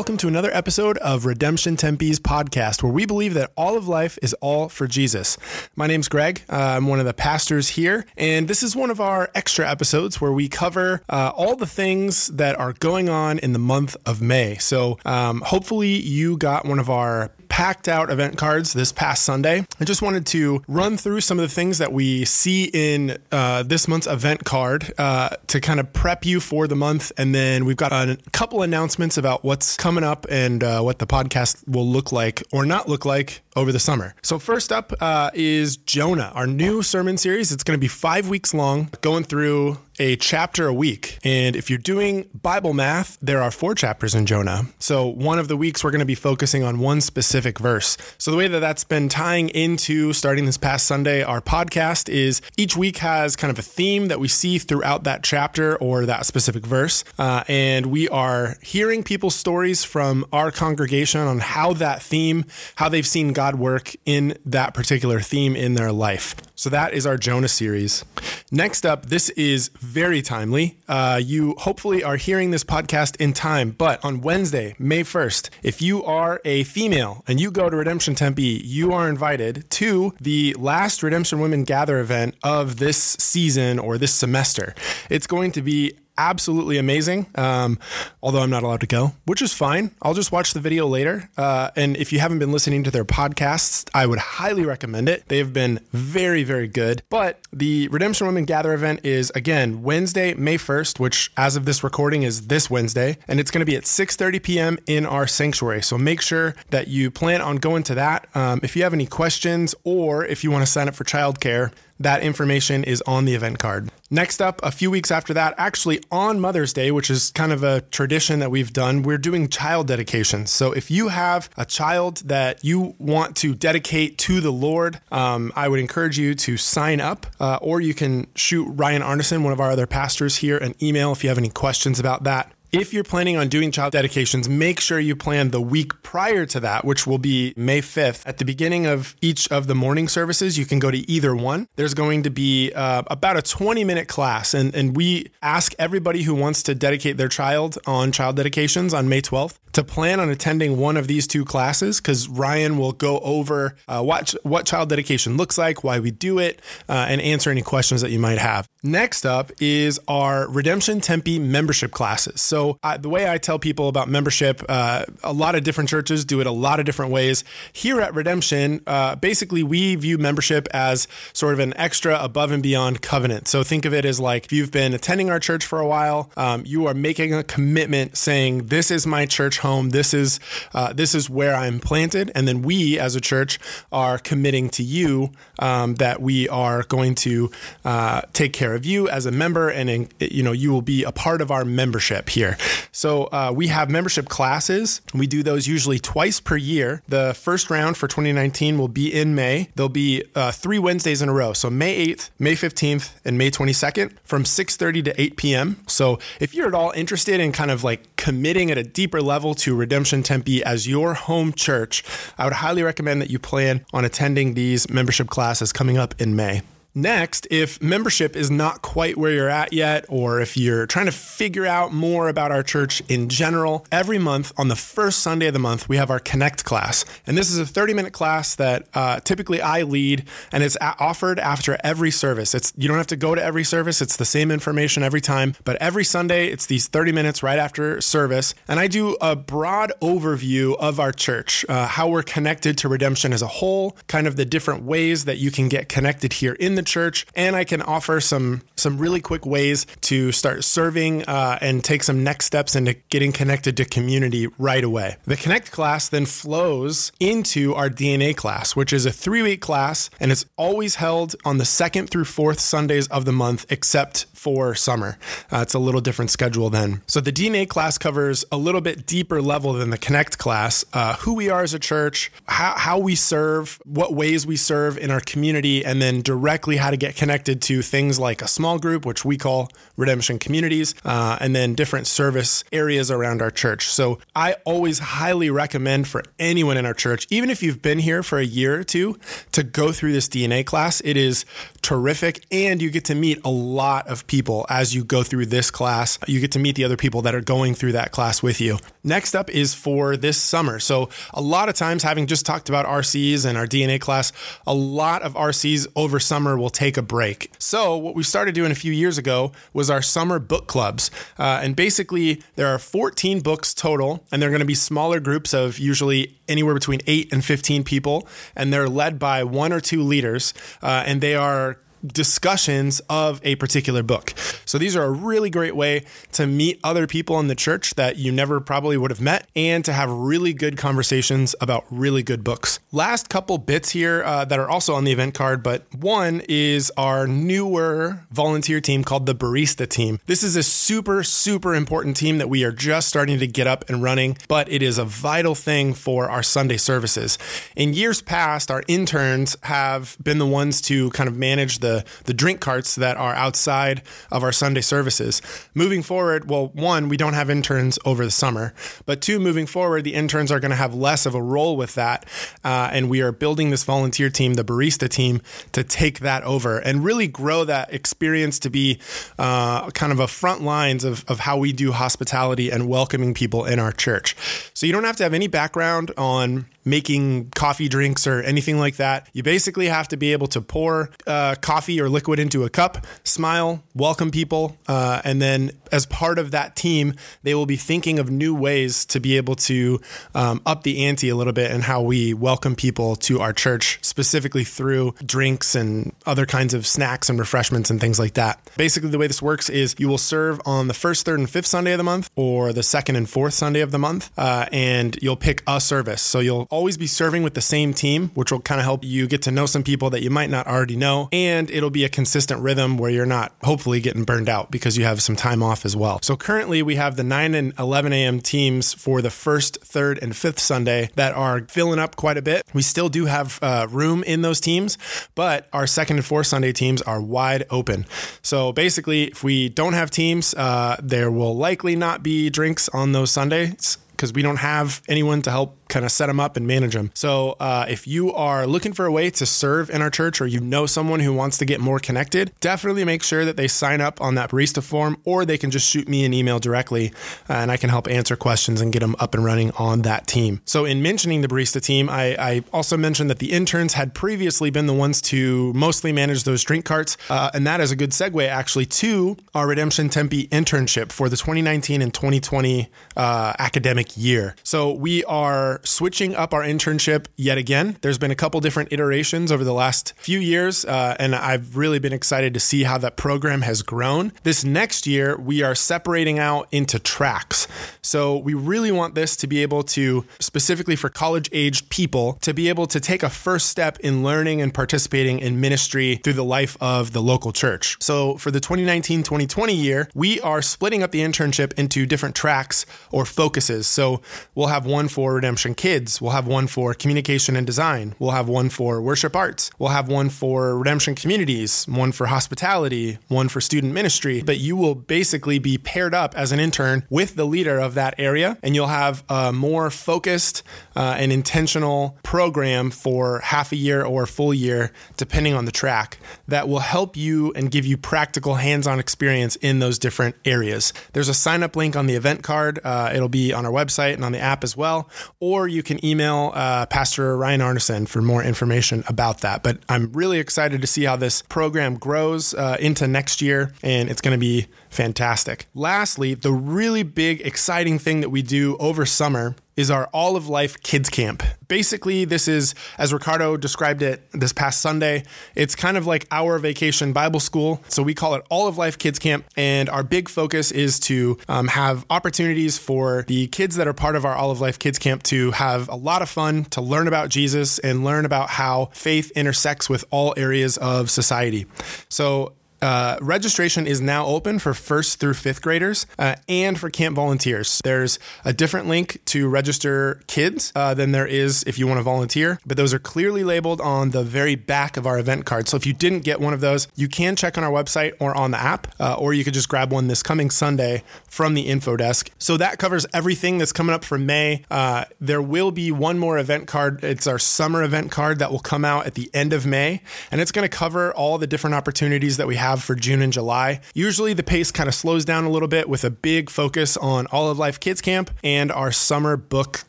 welcome to another episode of Redemption Tempe's podcast, where we believe that all of life is all for Jesus. My name's Greg. Uh, I'm one of the pastors here, and this is one of our extra episodes where we cover uh, all the things that are going on in the month of May. So um, hopefully, you got one of our packed out event cards this past Sunday. I just wanted to run through some of the things that we see in uh, this month's event card uh, to kind of prep you for the month. And then we've got a couple announcements about what's coming up and uh, what the podcast will look like or not look like over the summer. So, first up uh, is Jonah, our new sermon series. It's going to be five weeks long, going through a chapter a week. And if you're doing Bible math, there are four chapters in Jonah. So, one of the weeks we're going to be focusing on one specific verse. So, the way that that's been tying into starting this past Sunday, our podcast is each week has kind of a theme that we see throughout that chapter or that specific verse. Uh, and we are hearing people's stories from our congregation on how that theme, how they've seen God work in that particular theme in their life. So that is our Jonah series. Next up, this is very timely. Uh, you hopefully are hearing this podcast in time, but on Wednesday, May 1st, if you are a female and you go to Redemption Tempe, you are invited to the last Redemption Women Gather event of this season or this semester. It's going to be absolutely amazing. Um, although I'm not allowed to go, which is fine. I'll just watch the video later. Uh, and if you haven't been listening to their podcasts, I would highly recommend it. They have been very, very good. But the Redemption Women Gather event is again Wednesday, May 1st, which as of this recording is this Wednesday, and it's going to be at 6:30 p.m. in our sanctuary. So make sure that you plan on going to that. Um, if you have any questions or if you want to sign up for childcare, that information is on the event card. Next up, a few weeks after that, actually on Mother's Day, which is kind of a tradition that we've done, we're doing child dedications. So if you have a child that you want to dedicate to the Lord, um, I would encourage you to sign up, uh, or you can shoot Ryan Arneson, one of our other pastors here, an email if you have any questions about that. If you're planning on doing child dedications, make sure you plan the week prior to that, which will be May 5th. At the beginning of each of the morning services, you can go to either one. There's going to be uh, about a 20 minute class, and, and we ask everybody who wants to dedicate their child on child dedications on May 12th to plan on attending one of these two classes because Ryan will go over uh, what, what child dedication looks like, why we do it, uh, and answer any questions that you might have. Next up is our Redemption Tempe membership classes. So, uh, the way I tell people about membership, uh, a lot of different churches do it a lot of different ways. Here at Redemption, uh, basically, we view membership as sort of an extra above and beyond covenant. So, think of it as like if you've been attending our church for a while, um, you are making a commitment saying, This is my church home. This is uh, this is where I'm planted, and then we as a church are committing to you um, that we are going to uh, take care of you as a member, and you know you will be a part of our membership here. So uh, we have membership classes. We do those usually twice per year. The first round for 2019 will be in May. There'll be uh, three Wednesdays in a row. So May 8th, May 15th, and May 22nd from 6:30 to 8 p.m. So if you're at all interested in kind of like committing at a deeper level to Redemption Tempe as your home church, I would highly recommend that you plan on attending these membership classes coming up in May. Next, if membership is not quite where you're at yet, or if you're trying to figure out more about our church in general, every month on the first Sunday of the month, we have our Connect class. And this is a 30 minute class that uh, typically I lead, and it's offered after every service. It's You don't have to go to every service, it's the same information every time, but every Sunday, it's these 30 minutes right after service. And I do a broad overview of our church, uh, how we're connected to redemption as a whole, kind of the different ways that you can get connected here in the church, and I can offer some some really quick ways to start serving uh, and take some next steps into getting connected to community right away. The Connect class then flows into our DNA class, which is a three week class, and it's always held on the second through fourth Sundays of the month, except for summer. Uh, it's a little different schedule then. So the DNA class covers a little bit deeper level than the Connect class, uh, who we are as a church, how, how we serve, what ways we serve in our community, and then directly how to get connected to things like a small group, which we call redemption communities, uh, and then different service areas around our church. So I always highly recommend for anyone in our church, even if you've been here for a year or two, to go through this DNA class. It is terrific, and you get to meet a lot of people as you go through this class. You get to meet the other people that are going through that class with you. Next up is for this summer. So, a lot of times, having just talked about RCs and our DNA class, a lot of RCs over summer will take a break. So, what we started doing a few years ago was our summer book clubs. Uh, and basically, there are 14 books total, and they're going to be smaller groups of usually anywhere between 8 and 15 people, and they're led by one or two leaders, uh, and they are discussions of a particular book. So these are a really great way to meet other people in the church that you never probably would have met and to have really good conversations about really good books. Last couple bits here uh, that are also on the event card, but one is our newer volunteer team called the Barista Team. This is a super, super important team that we are just starting to get up and running, but it is a vital thing for our Sunday services. In years past, our interns have been the ones to kind of manage the the the drink carts that are outside of our Sunday services. Moving forward, well, one, we don't have interns over the summer, but two, moving forward, the interns are going to have less of a role with that, uh, and we are building this volunteer team, the barista team, to take that over and really grow that experience to be uh, kind of a front lines of of how we do hospitality and welcoming people in our church. So you don't have to have any background on making coffee drinks or anything like that. You basically have to be able to pour uh, coffee or liquid into a cup, smile, welcome people, uh, and then as part of that team, they will be thinking of new ways to be able to um, up the ante a little bit and how we welcome people to our church, specifically through drinks and other kinds of snacks and refreshments and things like that. Basically, the way this works is you will serve on the first, third, and fifth Sunday of the month, or the second and fourth Sunday of the month, uh, and you'll pick a service. So you'll always be serving with the same team, which will kind of help you get to know some people that you might not already know. And it'll be a consistent rhythm where you're not hopefully getting burned out because you have some time off as well. So currently we have the 9 and 11 a.m. teams for the first, third, and fifth Sunday that are filling up quite a bit. We still do have uh, room in those teams, but our second and fourth Sunday teams are wide open. So basically, if we don't have teams, uh, there will likely not be drinks on those Sundays because we don't have anyone to help kind of set them up and manage them. So uh, if you are looking for a way to serve in our church or you know someone who wants to get more connected, definitely make sure that they sign up on that barista form or they can just shoot me an email directly uh, and I can help answer questions and get them up and running on that team. So in mentioning the barista team, I, I also mentioned that the interns had previously been the ones to mostly manage those drink carts. Uh, and that is a good segue actually to our Redemption Tempe internship for the 2019 and 2020 uh, academic year. So we are switching up our internship yet again. There's been a couple different iterations over the last few years, uh, and I've really been excited to see how that program has grown. This next year, we are separating out into tracks. So we really want this to be able to, specifically for college aged people, to be able to take a first step in learning and participating in ministry through the life of the local church. So for the 2019 2020 year, we are splitting up the internship into different tracks or focuses. So we'll have one for redemption Kids. We'll have one for communication and design. We'll have one for worship arts. We'll have one for redemption communities, one for hospitality, one for student ministry. But you will basically be paired up as an intern with the leader of that area, and you'll have a more focused uh, and intentional program for half a year or a full year, depending on the track, that will help you and give you practical hands on experience in those different areas. There's a sign up link on the event card. Uh, it'll be on our website and on the app as well. Or or you can email uh, Pastor Ryan Arneson for more information about that. But I'm really excited to see how this program grows uh, into next year, and it's going to be fantastic. Lastly, the really big, exciting thing that we do over summer is our All of Life Kids Camp. Basically, this is, as Ricardo described it this past Sunday, it's kind of like our vacation Bible school. So we call it All of Life Kids Camp. And our big focus is to um, have opportunities for the kids that are part of our All of Life Kids Camp to have a lot of fun, to learn about Jesus, and learn about how faith intersects with all areas of society. So uh, registration is now open for first through fifth graders uh, and for camp volunteers. There's a different link to register kids uh, than there is if you want to volunteer, but those are clearly labeled on the very back of our event card. So if you didn't get one of those, you can check on our website or on the app, uh, or you could just grab one this coming Sunday from the info desk. So that covers everything that's coming up for May. Uh, there will be one more event card. It's our summer event card that will come out at the end of May, and it's going to cover all the different opportunities that we have for June and July. Usually the pace kind of slows down a little bit with a big focus on All of Life Kids Camp and our summer book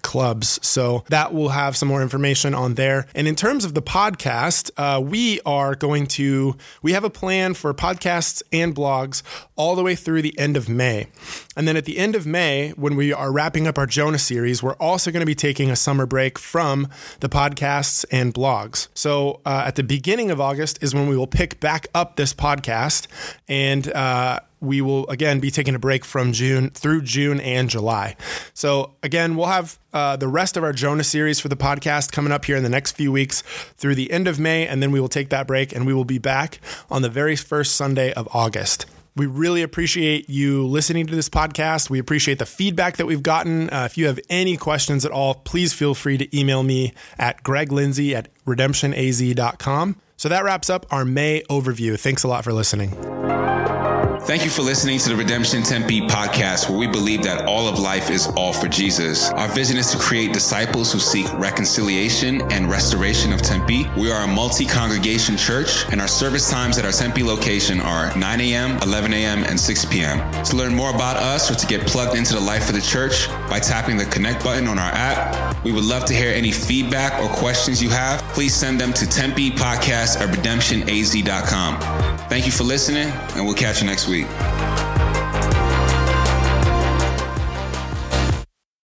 clubs. So that will have some more information on there. And in terms of the podcast, uh, we are going to, we have a plan for podcasts and blogs all the way through the end of May. And then at the end of May, when we are wrapping up our Jonah series, we're also going to be taking a summer break from the podcasts and blogs. So uh, at the beginning of August is when we will pick back up this podcast and uh, we will again be taking a break from June through June and July. So again, we'll have uh, the rest of our Jonah series for the podcast coming up here in the next few weeks through the end of May, and then we will take that break and we will be back on the very first Sunday of August. We really appreciate you listening to this podcast. We appreciate the feedback that we've gotten. Uh, if you have any questions at all, please feel free to email me at greglindsay at redemptionaz.com. So that wraps up our May overview. Thanks a lot for listening. Thank you for listening to the Redemption Tempe podcast, where we believe that all of life is all for Jesus. Our vision is to create disciples who seek reconciliation and restoration of Tempe. We are a multi congregation church, and our service times at our Tempe location are 9 a.m., 11 a.m., and 6 p.m. To learn more about us or to get plugged into the life of the church by tapping the connect button on our app, we would love to hear any feedback or questions you have. Please send them to Tempe Podcast at redemptionaz.com. Thank you for listening, and we'll catch you next week.